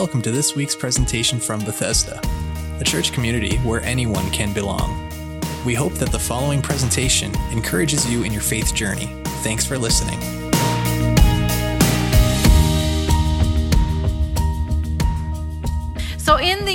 Welcome to this week's presentation from Bethesda, a church community where anyone can belong. We hope that the following presentation encourages you in your faith journey. Thanks for listening.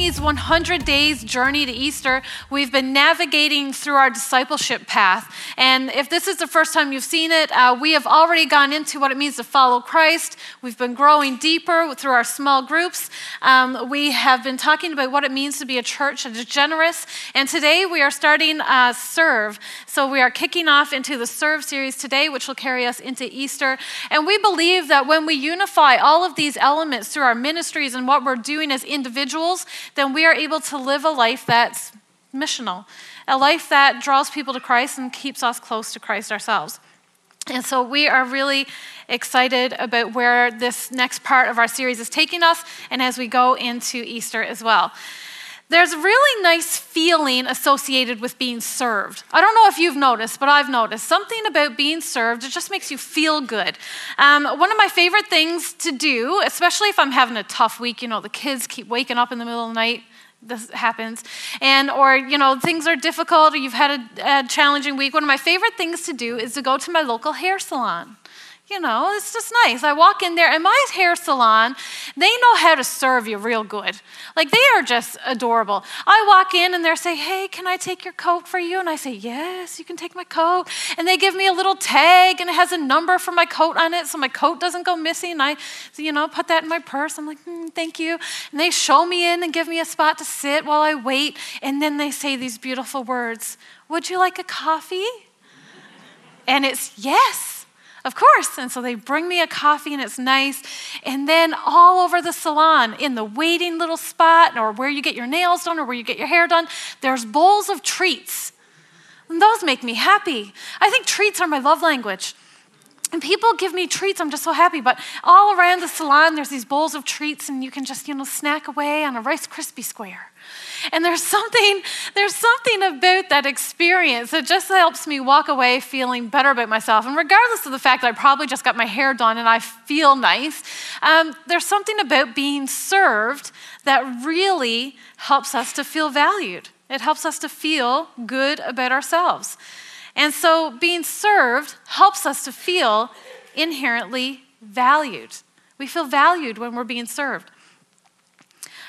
These 100 days journey to Easter, we've been navigating through our discipleship path. And if this is the first time you've seen it, uh, we have already gone into what it means to follow Christ. We've been growing deeper through our small groups. Um, we have been talking about what it means to be a church that is generous. And today we are starting uh, Serve. So, we are kicking off into the Serve series today, which will carry us into Easter. And we believe that when we unify all of these elements through our ministries and what we're doing as individuals, then we are able to live a life that's missional, a life that draws people to Christ and keeps us close to Christ ourselves. And so we are really excited about where this next part of our series is taking us and as we go into Easter as well. There's a really nice feeling associated with being served. I don't know if you've noticed, but I've noticed something about being served, it just makes you feel good. Um, one of my favorite things to do, especially if I'm having a tough week, you know, the kids keep waking up in the middle of the night, this happens and or you know things are difficult or you've had a, a, challenging week one of my favorite things to do is to go to my local hair salon you know, it's just nice. I walk in there, and my hair salon, they know how to serve you real good. Like, they are just adorable. I walk in, and they say, Hey, can I take your coat for you? And I say, Yes, you can take my coat. And they give me a little tag, and it has a number for my coat on it, so my coat doesn't go missing. I, you know, put that in my purse. I'm like, mm, Thank you. And they show me in and give me a spot to sit while I wait. And then they say these beautiful words Would you like a coffee? And it's yes. Of course. And so they bring me a coffee and it's nice. And then all over the salon, in the waiting little spot, or where you get your nails done, or where you get your hair done, there's bowls of treats. And those make me happy. I think treats are my love language. And people give me treats, I'm just so happy. But all around the salon, there's these bowls of treats, and you can just, you know, snack away on a Rice Krispie square. And there's something, there's something about that experience that just helps me walk away feeling better about myself. And regardless of the fact that I probably just got my hair done and I feel nice, um, there's something about being served that really helps us to feel valued. It helps us to feel good about ourselves. And so being served helps us to feel inherently valued. We feel valued when we're being served.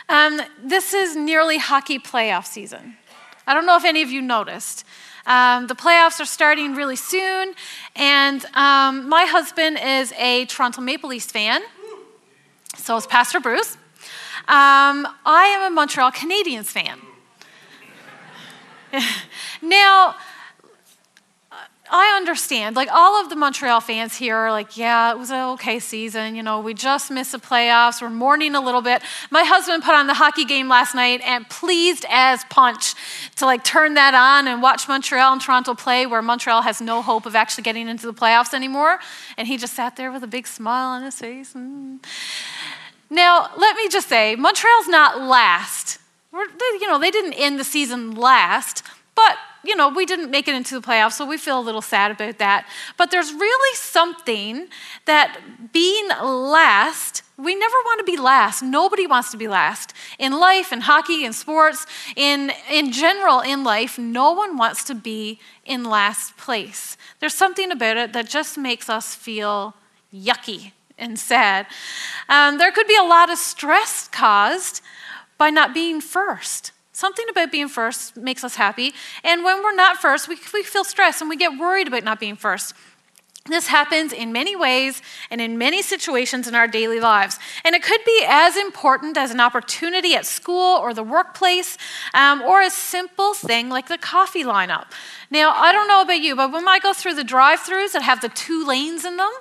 Um, this is nearly hockey playoff season. I don't know if any of you noticed. Um, the playoffs are starting really soon, and um, my husband is a Toronto Maple Leafs fan. So is Pastor Bruce. Um, I am a Montreal Canadiens fan. now, I understand. Like all of the Montreal fans here are like, yeah, it was an okay season. You know, we just missed the playoffs. We're mourning a little bit. My husband put on the hockey game last night and pleased as punch to like turn that on and watch Montreal and Toronto play where Montreal has no hope of actually getting into the playoffs anymore. And he just sat there with a big smile on his face. And... Now, let me just say, Montreal's not last. We're, you know, they didn't end the season last, but you know, we didn't make it into the playoffs, so we feel a little sad about that. But there's really something that being last, we never want to be last. Nobody wants to be last. In life, in hockey, in sports, in, in general in life, no one wants to be in last place. There's something about it that just makes us feel yucky and sad. Um, there could be a lot of stress caused by not being first. Something about being first makes us happy. And when we're not first, we, we feel stressed and we get worried about not being first. This happens in many ways and in many situations in our daily lives. And it could be as important as an opportunity at school or the workplace, um, or a simple thing like the coffee lineup. Now, I don't know about you, but when I go through the drive throughs that have the two lanes in them,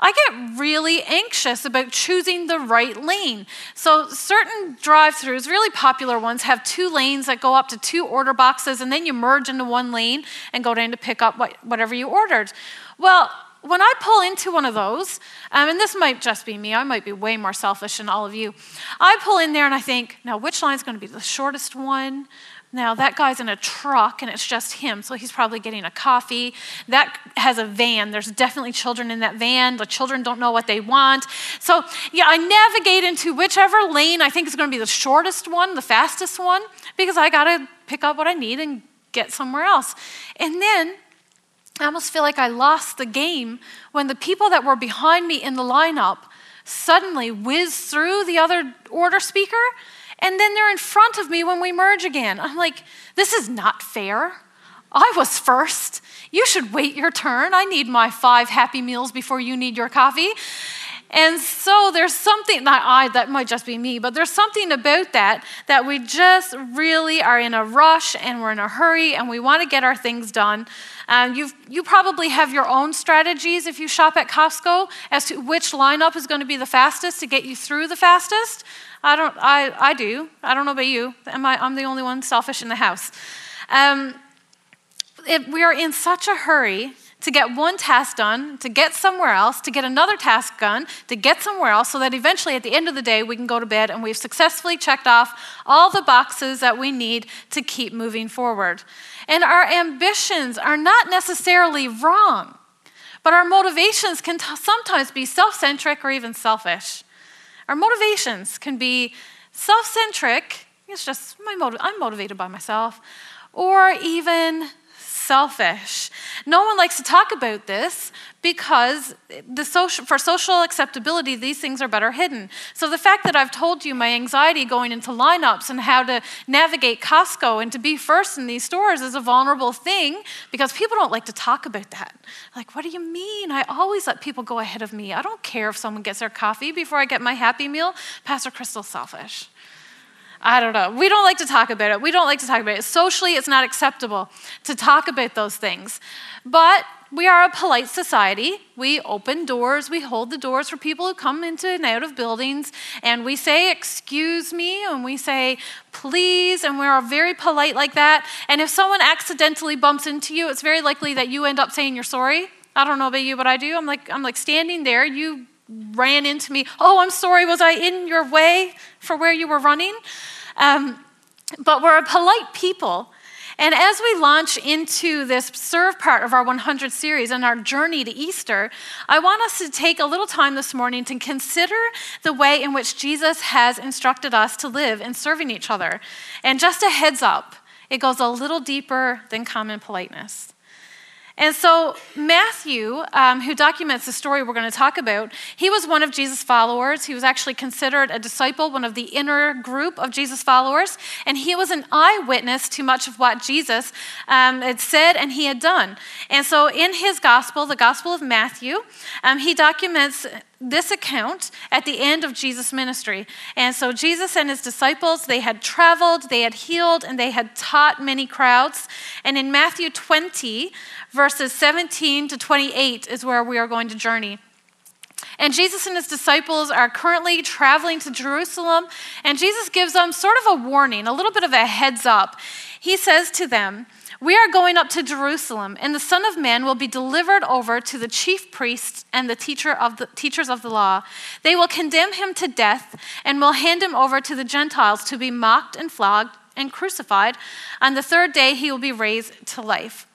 I get really anxious about choosing the right lane. So, certain drive throughs, really popular ones, have two lanes that go up to two order boxes, and then you merge into one lane and go down to pick up what, whatever you ordered. Well, when I pull into one of those, um, and this might just be me, I might be way more selfish than all of you. I pull in there and I think, now which line is going to be the shortest one? Now, that guy's in a truck and it's just him, so he's probably getting a coffee. That has a van. There's definitely children in that van. The children don't know what they want. So, yeah, I navigate into whichever lane I think is going to be the shortest one, the fastest one, because I got to pick up what I need and get somewhere else. And then I almost feel like I lost the game when the people that were behind me in the lineup suddenly whiz through the other order speaker and then they're in front of me when we merge again. I'm like, this is not fair. I was first. You should wait your turn. I need my five happy meals before you need your coffee. And so there's something, not I, that might just be me, but there's something about that that we just really are in a rush and we're in a hurry and we want to get our things done. Um, you you probably have your own strategies if you shop at Costco as to which lineup is going to be the fastest to get you through the fastest. I don't, I, I do. I don't know about you. Am I, I'm the only one selfish in the house. Um, it, we are in such a hurry to get one task done, to get somewhere else, to get another task done, to get somewhere else, so that eventually at the end of the day we can go to bed and we've successfully checked off all the boxes that we need to keep moving forward. And our ambitions are not necessarily wrong, but our motivations can t- sometimes be self centric or even selfish. Our motivations can be self centric, it's just my motiv- I'm motivated by myself, or even selfish. No one likes to talk about this because social, for social acceptability, these things are better hidden. So the fact that I've told you my anxiety going into lineups and how to navigate Costco and to be first in these stores is a vulnerable thing because people don't like to talk about that. Like, what do you mean? I always let people go ahead of me. I don't care if someone gets their coffee before I get my Happy Meal. Pastor Crystal's selfish. I don't know. We don't like to talk about it. We don't like to talk about it. Socially, it's not acceptable to talk about those things. But we are a polite society. We open doors, we hold the doors for people who come into and out of buildings, and we say, Excuse me, and we say, Please, and we're very polite like that. And if someone accidentally bumps into you, it's very likely that you end up saying you're sorry. I don't know about you, but I do. I'm like, I'm like standing there, you ran into me. Oh, I'm sorry, was I in your way for where you were running? Um, but we're a polite people. And as we launch into this serve part of our 100 series and our journey to Easter, I want us to take a little time this morning to consider the way in which Jesus has instructed us to live in serving each other. And just a heads up, it goes a little deeper than common politeness. And so, Matthew, um, who documents the story we're going to talk about, he was one of Jesus' followers. He was actually considered a disciple, one of the inner group of Jesus' followers. And he was an eyewitness to much of what Jesus um, had said and he had done. And so, in his gospel, the Gospel of Matthew, um, he documents this account at the end of Jesus' ministry. And so Jesus and his disciples, they had traveled, they had healed, and they had taught many crowds. And in Matthew 20, verses 17 to 28 is where we are going to journey. And Jesus and his disciples are currently traveling to Jerusalem, and Jesus gives them sort of a warning, a little bit of a heads up. He says to them, we are going up to Jerusalem, and the Son of Man will be delivered over to the chief priests and the, teacher of the teachers of the law. They will condemn him to death and will hand him over to the Gentiles to be mocked and flogged and crucified. On the third day, he will be raised to life.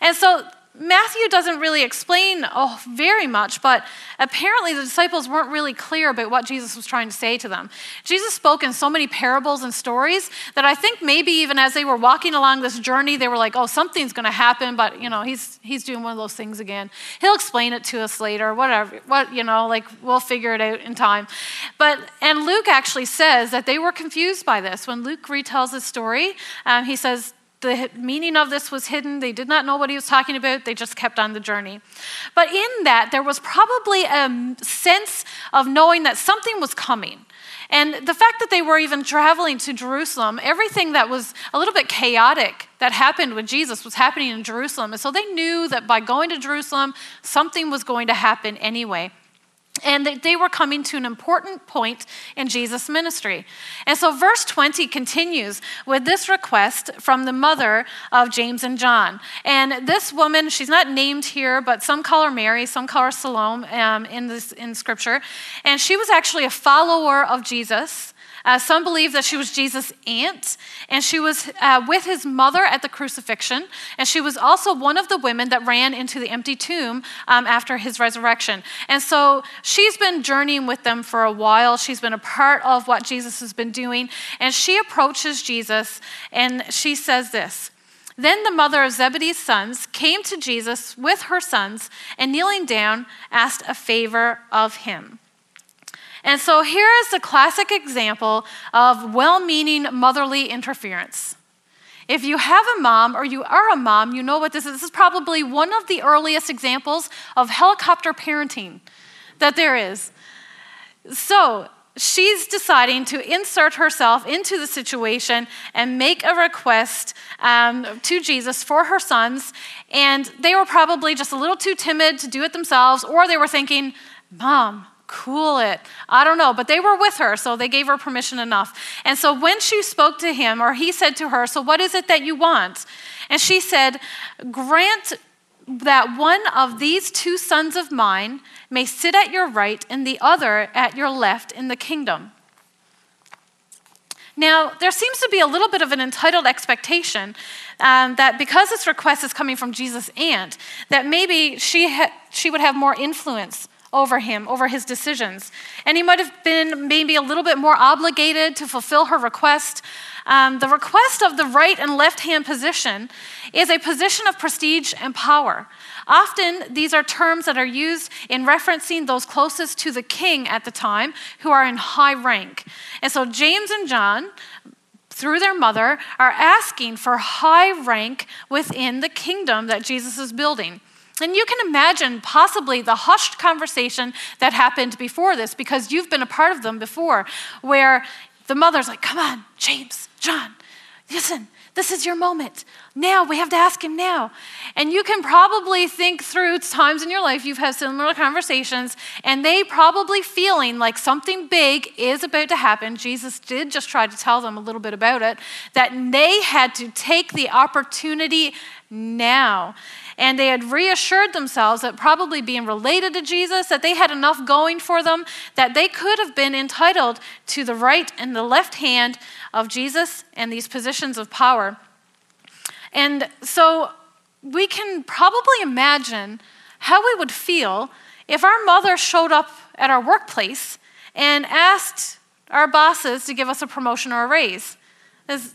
And so Matthew doesn't really explain oh, very much, but apparently the disciples weren't really clear about what Jesus was trying to say to them. Jesus spoke in so many parables and stories that I think maybe even as they were walking along this journey, they were like, oh, something's going to happen, but, you know, he's, he's doing one of those things again. He'll explain it to us later, whatever, what, you know, like we'll figure it out in time. But, and Luke actually says that they were confused by this. When Luke retells the story, um, he says, the meaning of this was hidden. They did not know what he was talking about. They just kept on the journey. But in that, there was probably a sense of knowing that something was coming. And the fact that they were even traveling to Jerusalem, everything that was a little bit chaotic that happened with Jesus was happening in Jerusalem. And so they knew that by going to Jerusalem, something was going to happen anyway and they were coming to an important point in Jesus' ministry. And so, verse 20 continues with this request from the mother of James and John. And this woman, she's not named here, but some call her Mary, some call her Salome um, in, this, in scripture. And she was actually a follower of Jesus. Uh, some believe that she was Jesus' aunt, and she was uh, with his mother at the crucifixion, and she was also one of the women that ran into the empty tomb um, after his resurrection. And so she's been journeying with them for a while. She's been a part of what Jesus has been doing, and she approaches Jesus and she says this. Then the mother of Zebedee's sons came to Jesus with her sons and kneeling down asked a favor of him. And so here is a classic example of well meaning motherly interference. If you have a mom or you are a mom, you know what this is. This is probably one of the earliest examples of helicopter parenting that there is. So, she's deciding to insert herself into the situation and make a request um, to Jesus for her sons. And they were probably just a little too timid to do it themselves, or they were thinking, Mom, cool it. I don't know, but they were with her, so they gave her permission enough. And so when she spoke to him, or he said to her, So what is it that you want? And she said, Grant that one of these two sons of mine may sit at your right and the other at your left in the kingdom. Now, there seems to be a little bit of an entitled expectation um, that because this request is coming from Jesus' aunt, that maybe she, ha- she would have more influence over him, over his decisions. And he might have been maybe a little bit more obligated to fulfill her request. Um, the request of the right and left hand position is a position of prestige and power. Often, these are terms that are used in referencing those closest to the king at the time who are in high rank. And so, James and John, through their mother, are asking for high rank within the kingdom that Jesus is building. And you can imagine possibly the hushed conversation that happened before this because you've been a part of them before, where the mother's like, Come on, James, John, listen, this is your moment. Now, we have to ask him now. And you can probably think through times in your life you've had similar conversations, and they probably feeling like something big is about to happen. Jesus did just try to tell them a little bit about it, that they had to take the opportunity now. And they had reassured themselves that probably being related to Jesus, that they had enough going for them, that they could have been entitled to the right and the left hand of Jesus and these positions of power. And so we can probably imagine how we would feel if our mother showed up at our workplace and asked our bosses to give us a promotion or a raise. This,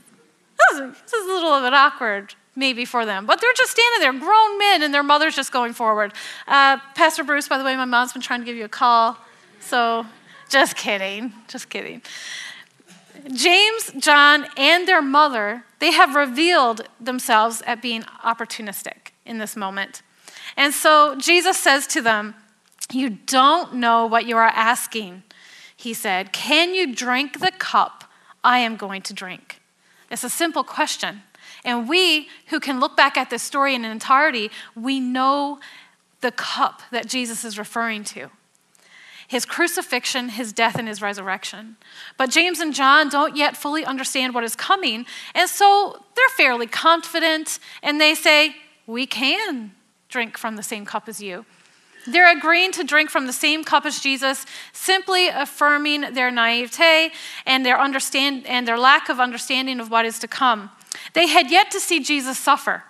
this is a little bit awkward, maybe, for them. But they're just standing there, grown men, and their mother's just going forward. Uh, Pastor Bruce, by the way, my mom's been trying to give you a call. So just kidding, just kidding. James, John, and their mother, they have revealed themselves at being opportunistic in this moment. And so Jesus says to them, You don't know what you are asking, he said. Can you drink the cup I am going to drink? It's a simple question. And we who can look back at this story in entirety, we know the cup that Jesus is referring to his crucifixion, his death, and his resurrection. But James and John don't yet fully understand what is coming, and so they're fairly confident and they say, We can drink from the same cup as you. They're agreeing to drink from the same cup as Jesus, simply affirming their naivete and their understand and their lack of understanding of what is to come. They had yet to see Jesus suffer.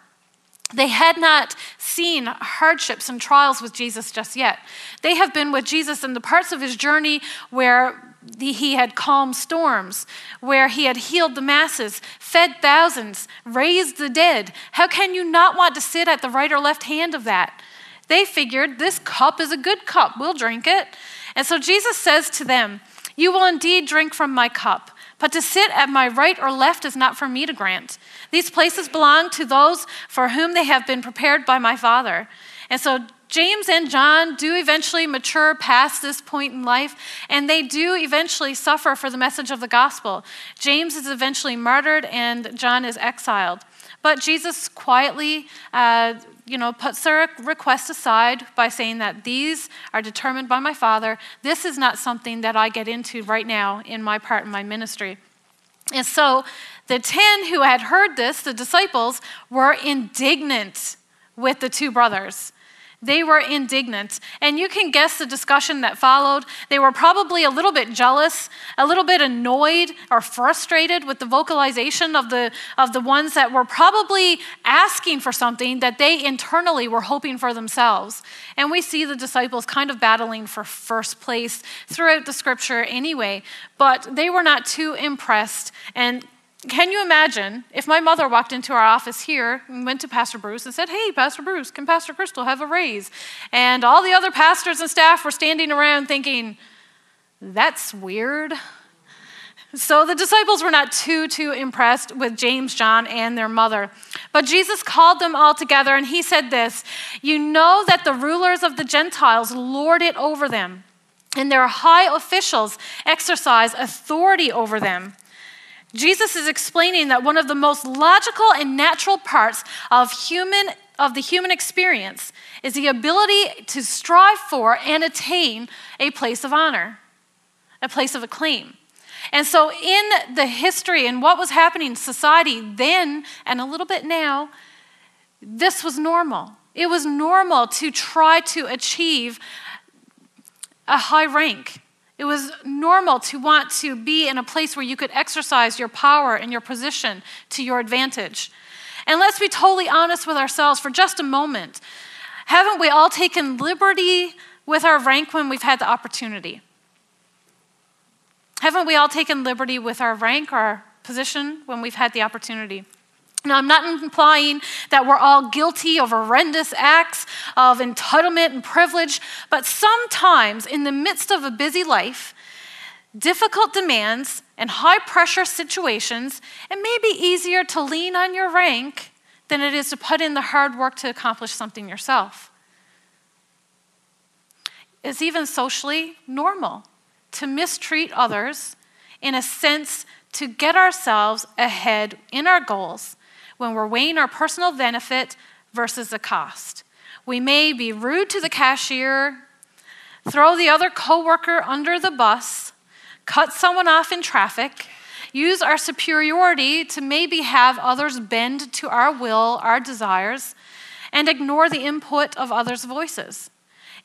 They had not seen hardships and trials with Jesus just yet. They have been with Jesus in the parts of his journey where he had calmed storms, where he had healed the masses, fed thousands, raised the dead. How can you not want to sit at the right or left hand of that? They figured this cup is a good cup, we'll drink it. And so Jesus says to them, You will indeed drink from my cup. But to sit at my right or left is not for me to grant. These places belong to those for whom they have been prepared by my Father. And so James and John do eventually mature past this point in life, and they do eventually suffer for the message of the gospel. James is eventually martyred, and John is exiled. But Jesus quietly uh, you know, puts their request aside by saying that these are determined by my Father. This is not something that I get into right now in my part in my ministry. And so the 10 who had heard this, the disciples, were indignant with the two brothers. They were indignant. And you can guess the discussion that followed. They were probably a little bit jealous, a little bit annoyed or frustrated with the vocalization of the, of the ones that were probably asking for something that they internally were hoping for themselves. And we see the disciples kind of battling for first place throughout the scripture anyway. But they were not too impressed and can you imagine if my mother walked into our office here and went to Pastor Bruce and said, Hey, Pastor Bruce, can Pastor Crystal have a raise? And all the other pastors and staff were standing around thinking, That's weird. So the disciples were not too, too impressed with James, John, and their mother. But Jesus called them all together and he said this You know that the rulers of the Gentiles lord it over them, and their high officials exercise authority over them. Jesus is explaining that one of the most logical and natural parts of human of the human experience is the ability to strive for and attain a place of honor, a place of acclaim. And so, in the history and what was happening in society then and a little bit now, this was normal. It was normal to try to achieve a high rank, it was normal to want to be in a place where you could exercise your power and your position to your advantage. And let's be totally honest with ourselves for just a moment. Haven't we all taken liberty with our rank when we've had the opportunity? Haven't we all taken liberty with our rank or our position when we've had the opportunity? Now, I'm not implying that we're all guilty of horrendous acts of entitlement and privilege, but sometimes in the midst of a busy life, difficult demands, and high pressure situations, it may be easier to lean on your rank than it is to put in the hard work to accomplish something yourself. It's even socially normal to mistreat others in a sense to get ourselves ahead in our goals when we're weighing our personal benefit versus the cost. We may be rude to the cashier, throw the other coworker under the bus, cut someone off in traffic, use our superiority to maybe have others bend to our will, our desires, and ignore the input of others' voices.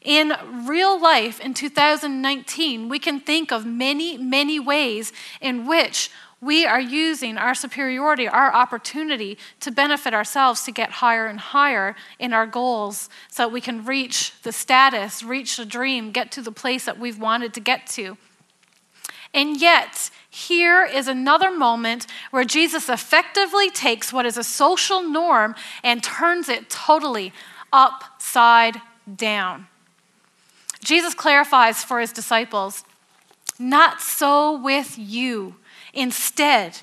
In real life in 2019, we can think of many, many ways in which we are using our superiority, our opportunity to benefit ourselves to get higher and higher in our goals so that we can reach the status, reach the dream, get to the place that we've wanted to get to. And yet, here is another moment where Jesus effectively takes what is a social norm and turns it totally upside down. Jesus clarifies for his disciples, Not so with you. Instead,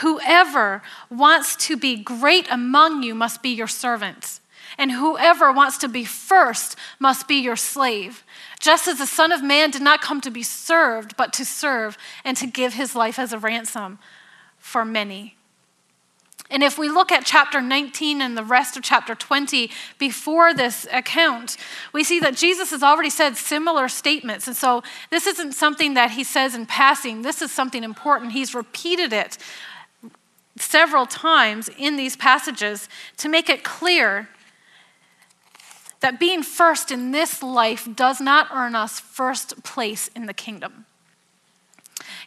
whoever wants to be great among you must be your servant, and whoever wants to be first must be your slave. Just as the Son of Man did not come to be served, but to serve and to give his life as a ransom for many. And if we look at chapter 19 and the rest of chapter 20 before this account, we see that Jesus has already said similar statements. And so this isn't something that he says in passing, this is something important. He's repeated it several times in these passages to make it clear that being first in this life does not earn us first place in the kingdom.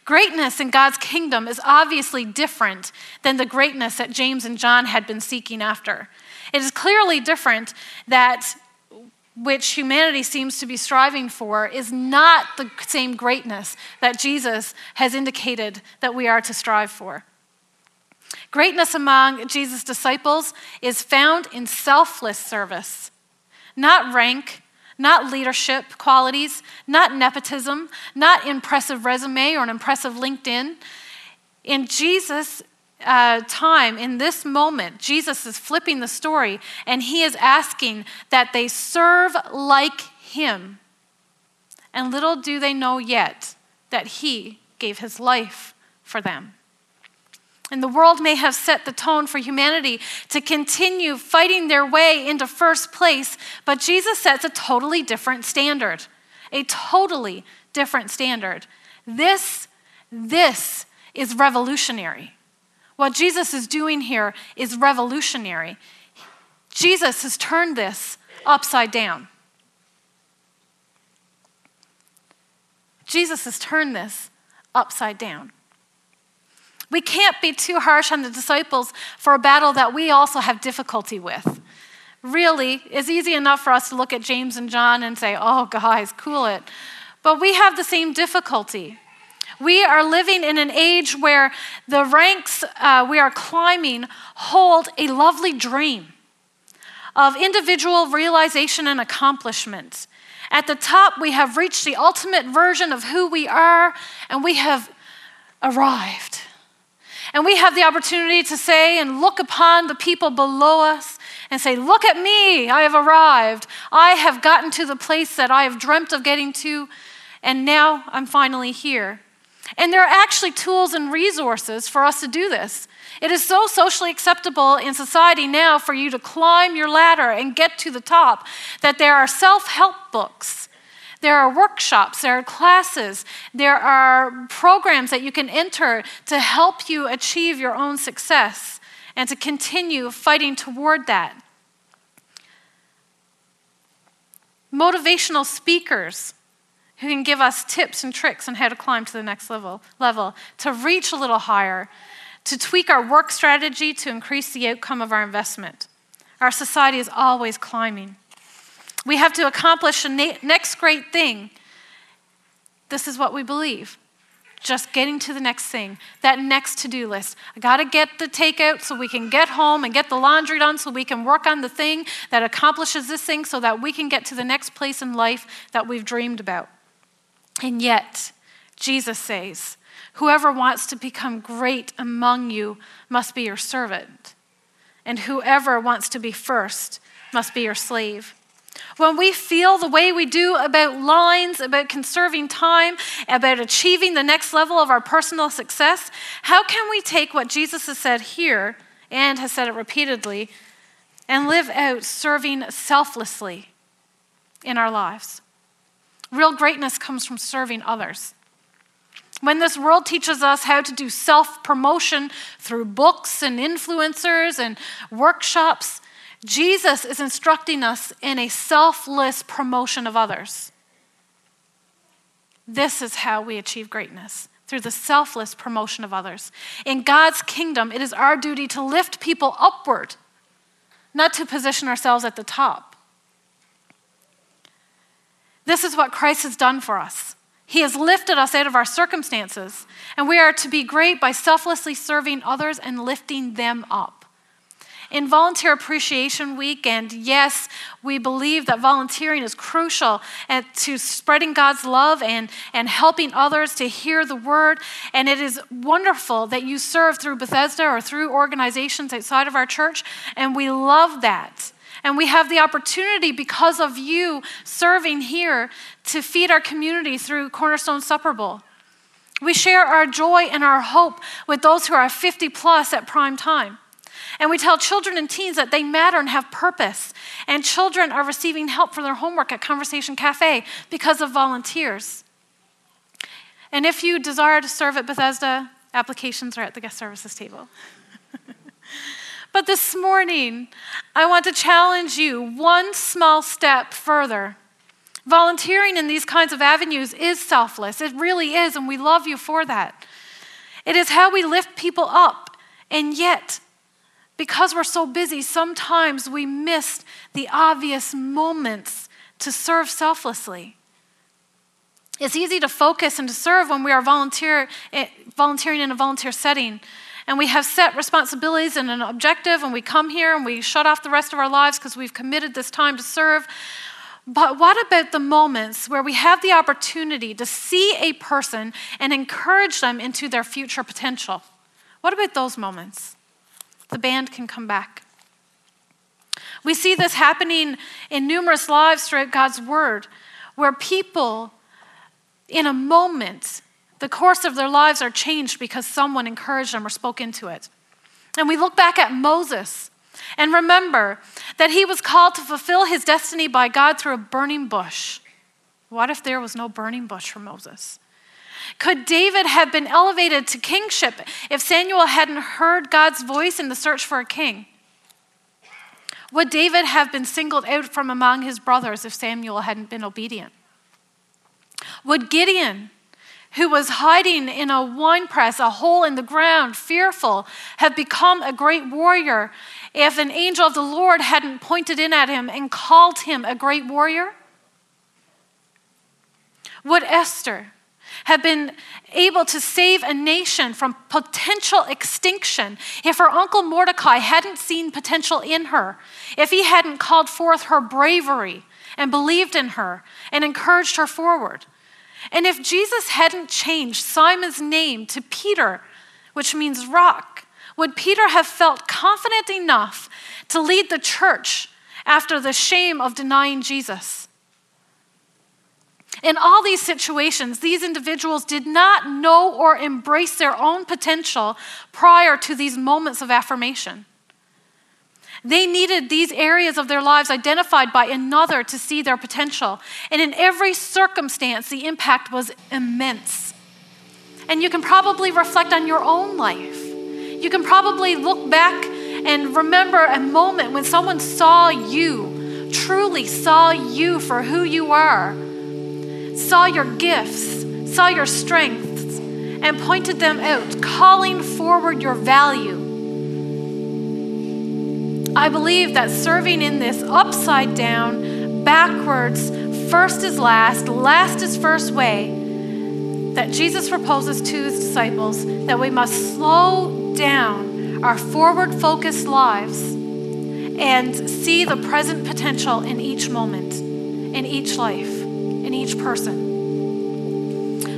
Greatness in God's kingdom is obviously different than the greatness that James and John had been seeking after. It is clearly different that which humanity seems to be striving for is not the same greatness that Jesus has indicated that we are to strive for. Greatness among Jesus' disciples is found in selfless service, not rank, not leadership qualities, not nepotism, not impressive resume or an impressive LinkedIn. In Jesus' uh, time, in this moment, Jesus is flipping the story and he is asking that they serve like him. And little do they know yet that he gave his life for them. And the world may have set the tone for humanity to continue fighting their way into first place, but Jesus sets a totally different standard. A totally different standard. This, this is revolutionary. What Jesus is doing here is revolutionary. Jesus has turned this upside down. Jesus has turned this upside down. We can't be too harsh on the disciples for a battle that we also have difficulty with. Really, it's easy enough for us to look at James and John and say, oh, guys, cool it. But we have the same difficulty. We are living in an age where the ranks uh, we are climbing hold a lovely dream of individual realization and accomplishment. At the top, we have reached the ultimate version of who we are, and we have arrived. And we have the opportunity to say and look upon the people below us and say, Look at me, I have arrived. I have gotten to the place that I have dreamt of getting to, and now I'm finally here. And there are actually tools and resources for us to do this. It is so socially acceptable in society now for you to climb your ladder and get to the top that there are self help books. There are workshops, there are classes, there are programs that you can enter to help you achieve your own success and to continue fighting toward that. Motivational speakers who can give us tips and tricks on how to climb to the next level, level, to reach a little higher, to tweak our work strategy to increase the outcome of our investment. Our society is always climbing. We have to accomplish the next great thing. This is what we believe. Just getting to the next thing, that next to do list. I got to get the takeout so we can get home and get the laundry done so we can work on the thing that accomplishes this thing so that we can get to the next place in life that we've dreamed about. And yet, Jesus says, Whoever wants to become great among you must be your servant, and whoever wants to be first must be your slave. When we feel the way we do about lines, about conserving time, about achieving the next level of our personal success, how can we take what Jesus has said here and has said it repeatedly and live out serving selflessly in our lives? Real greatness comes from serving others. When this world teaches us how to do self promotion through books and influencers and workshops, Jesus is instructing us in a selfless promotion of others. This is how we achieve greatness through the selfless promotion of others. In God's kingdom, it is our duty to lift people upward, not to position ourselves at the top. This is what Christ has done for us. He has lifted us out of our circumstances, and we are to be great by selflessly serving others and lifting them up. In Volunteer Appreciation Week, and yes, we believe that volunteering is crucial uh, to spreading God's love and, and helping others to hear the word. And it is wonderful that you serve through Bethesda or through organizations outside of our church, and we love that. And we have the opportunity, because of you serving here, to feed our community through Cornerstone Supper Bowl. We share our joy and our hope with those who are 50 plus at prime time. And we tell children and teens that they matter and have purpose. And children are receiving help for their homework at Conversation Cafe because of volunteers. And if you desire to serve at Bethesda, applications are at the guest services table. But this morning, I want to challenge you one small step further. Volunteering in these kinds of avenues is selfless. It really is, and we love you for that. It is how we lift people up. And yet, because we're so busy, sometimes we miss the obvious moments to serve selflessly. It's easy to focus and to serve when we are volunteer, eh, volunteering in a volunteer setting and we have set responsibilities and an objective, and we come here and we shut off the rest of our lives because we've committed this time to serve. But what about the moments where we have the opportunity to see a person and encourage them into their future potential? What about those moments? The band can come back. We see this happening in numerous lives throughout God's Word, where people, in a moment, the course of their lives are changed because someone encouraged them or spoke into it. And we look back at Moses and remember that he was called to fulfill his destiny by God through a burning bush. What if there was no burning bush for Moses? Could David have been elevated to kingship if Samuel hadn't heard God's voice in the search for a king? Would David have been singled out from among his brothers if Samuel hadn't been obedient? Would Gideon, who was hiding in a winepress, a hole in the ground, fearful, have become a great warrior if an angel of the Lord hadn't pointed in at him and called him a great warrior? Would Esther have been able to save a nation from potential extinction if her uncle Mordecai hadn't seen potential in her, if he hadn't called forth her bravery and believed in her and encouraged her forward. And if Jesus hadn't changed Simon's name to Peter, which means rock, would Peter have felt confident enough to lead the church after the shame of denying Jesus? In all these situations, these individuals did not know or embrace their own potential prior to these moments of affirmation. They needed these areas of their lives identified by another to see their potential. And in every circumstance, the impact was immense. And you can probably reflect on your own life. You can probably look back and remember a moment when someone saw you, truly saw you for who you are saw your gifts, saw your strengths, and pointed them out, calling forward your value. I believe that serving in this upside down, backwards, first is last, last is first way, that Jesus proposes to his disciples that we must slow down our forward focused lives and see the present potential in each moment, in each life each person.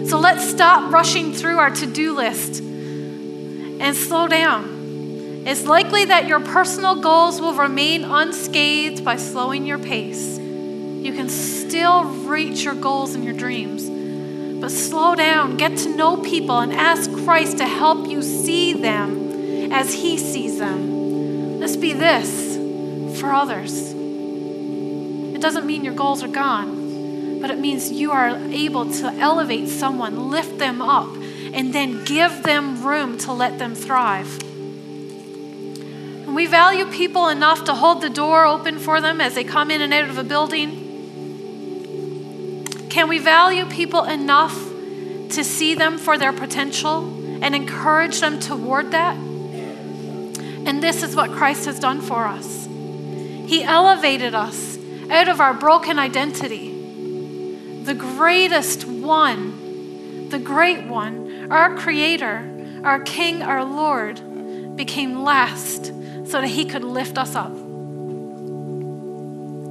So let's stop rushing through our to do list and slow down. It's likely that your personal goals will remain unscathed by slowing your pace. You can still reach your goals and your dreams, but slow down, get to know people, and ask Christ to help you see them as He sees them. Let's be this for others. It doesn't mean your goals are gone but it means you are able to elevate someone, lift them up, and then give them room to let them thrive. And we value people enough to hold the door open for them as they come in and out of a building. Can we value people enough to see them for their potential and encourage them toward that? And this is what Christ has done for us. He elevated us out of our broken identity the greatest one, the great one, our Creator, our King, our Lord, became last so that He could lift us up.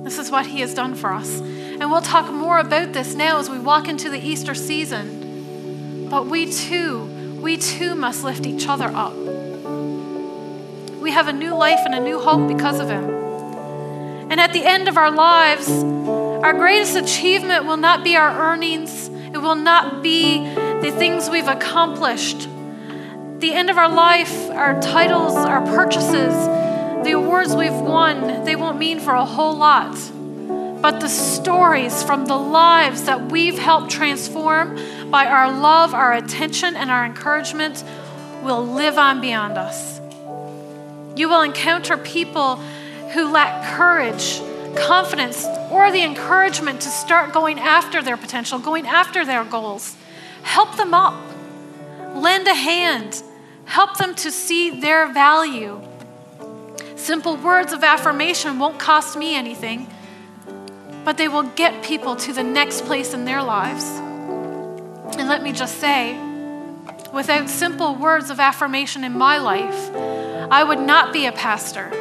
This is what He has done for us. And we'll talk more about this now as we walk into the Easter season. But we too, we too must lift each other up. We have a new life and a new hope because of Him. And at the end of our lives, our greatest achievement will not be our earnings, it will not be the things we've accomplished. The end of our life, our titles, our purchases, the awards we've won, they won't mean for a whole lot. But the stories from the lives that we've helped transform by our love, our attention, and our encouragement will live on beyond us. You will encounter people who lack courage confidence or the encouragement to start going after their potential, going after their goals. Help them up. Lend a hand. Help them to see their value. Simple words of affirmation won't cost me anything, but they will get people to the next place in their lives. And let me just say, without simple words of affirmation in my life, I would not be a pastor.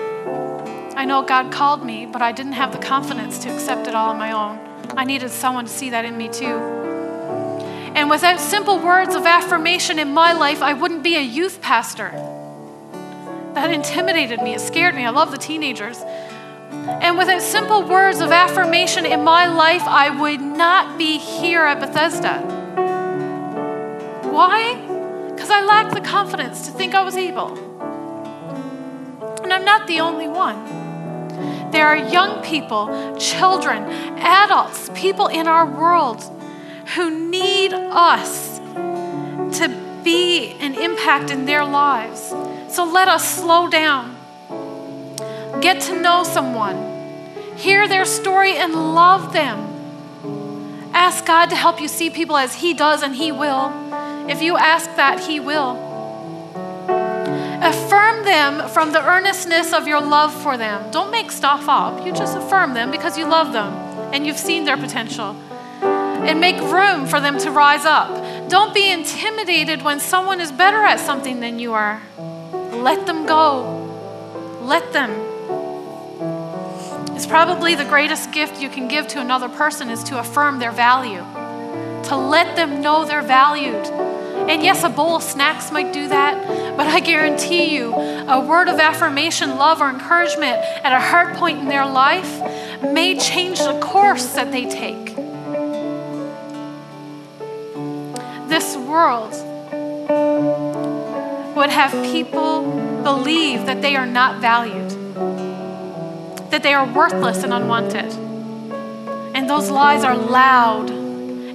I know God called me, but I didn't have the confidence to accept it all on my own. I needed someone to see that in me too. And without simple words of affirmation in my life, I wouldn't be a youth pastor. That intimidated me, it scared me. I love the teenagers. And without simple words of affirmation in my life, I would not be here at Bethesda. Why? Because I lacked the confidence to think I was able. And I'm not the only one. There are young people, children, adults, people in our world who need us to be an impact in their lives. So let us slow down. Get to know someone. Hear their story and love them. Ask God to help you see people as He does, and He will. If you ask that, He will. Affirm them from the earnestness of your love for them. Don't make stuff up. You just affirm them because you love them and you've seen their potential. And make room for them to rise up. Don't be intimidated when someone is better at something than you are. Let them go. Let them. It's probably the greatest gift you can give to another person is to affirm their value, to let them know they're valued. And yes, a bowl of snacks might do that, but I guarantee you, a word of affirmation, love, or encouragement at a hard point in their life may change the course that they take. This world would have people believe that they are not valued, that they are worthless and unwanted. And those lies are loud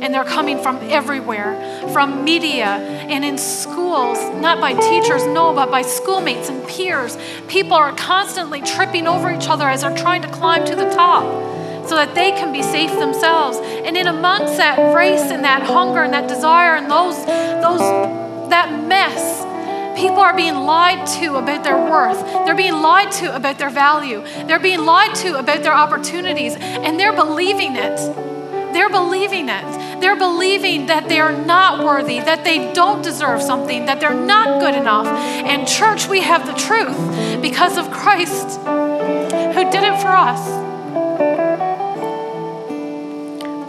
and they're coming from everywhere from media and in schools, not by teachers, no, but by schoolmates and peers. People are constantly tripping over each other as they're trying to climb to the top so that they can be safe themselves. And in amongst that race and that hunger and that desire and those, those, that mess, people are being lied to about their worth. They're being lied to about their value. They're being lied to about their opportunities, and they're believing it. They're believing it. They're believing that they are not worthy, that they don't deserve something, that they're not good enough. And, church, we have the truth because of Christ who did it for us.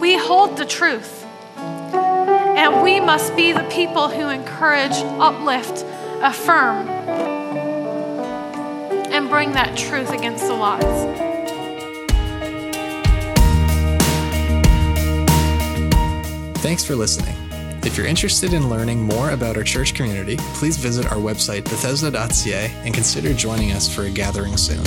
We hold the truth. And we must be the people who encourage, uplift, affirm, and bring that truth against the lies. Thanks for listening. If you're interested in learning more about our church community, please visit our website, bethesda.ca, and consider joining us for a gathering soon.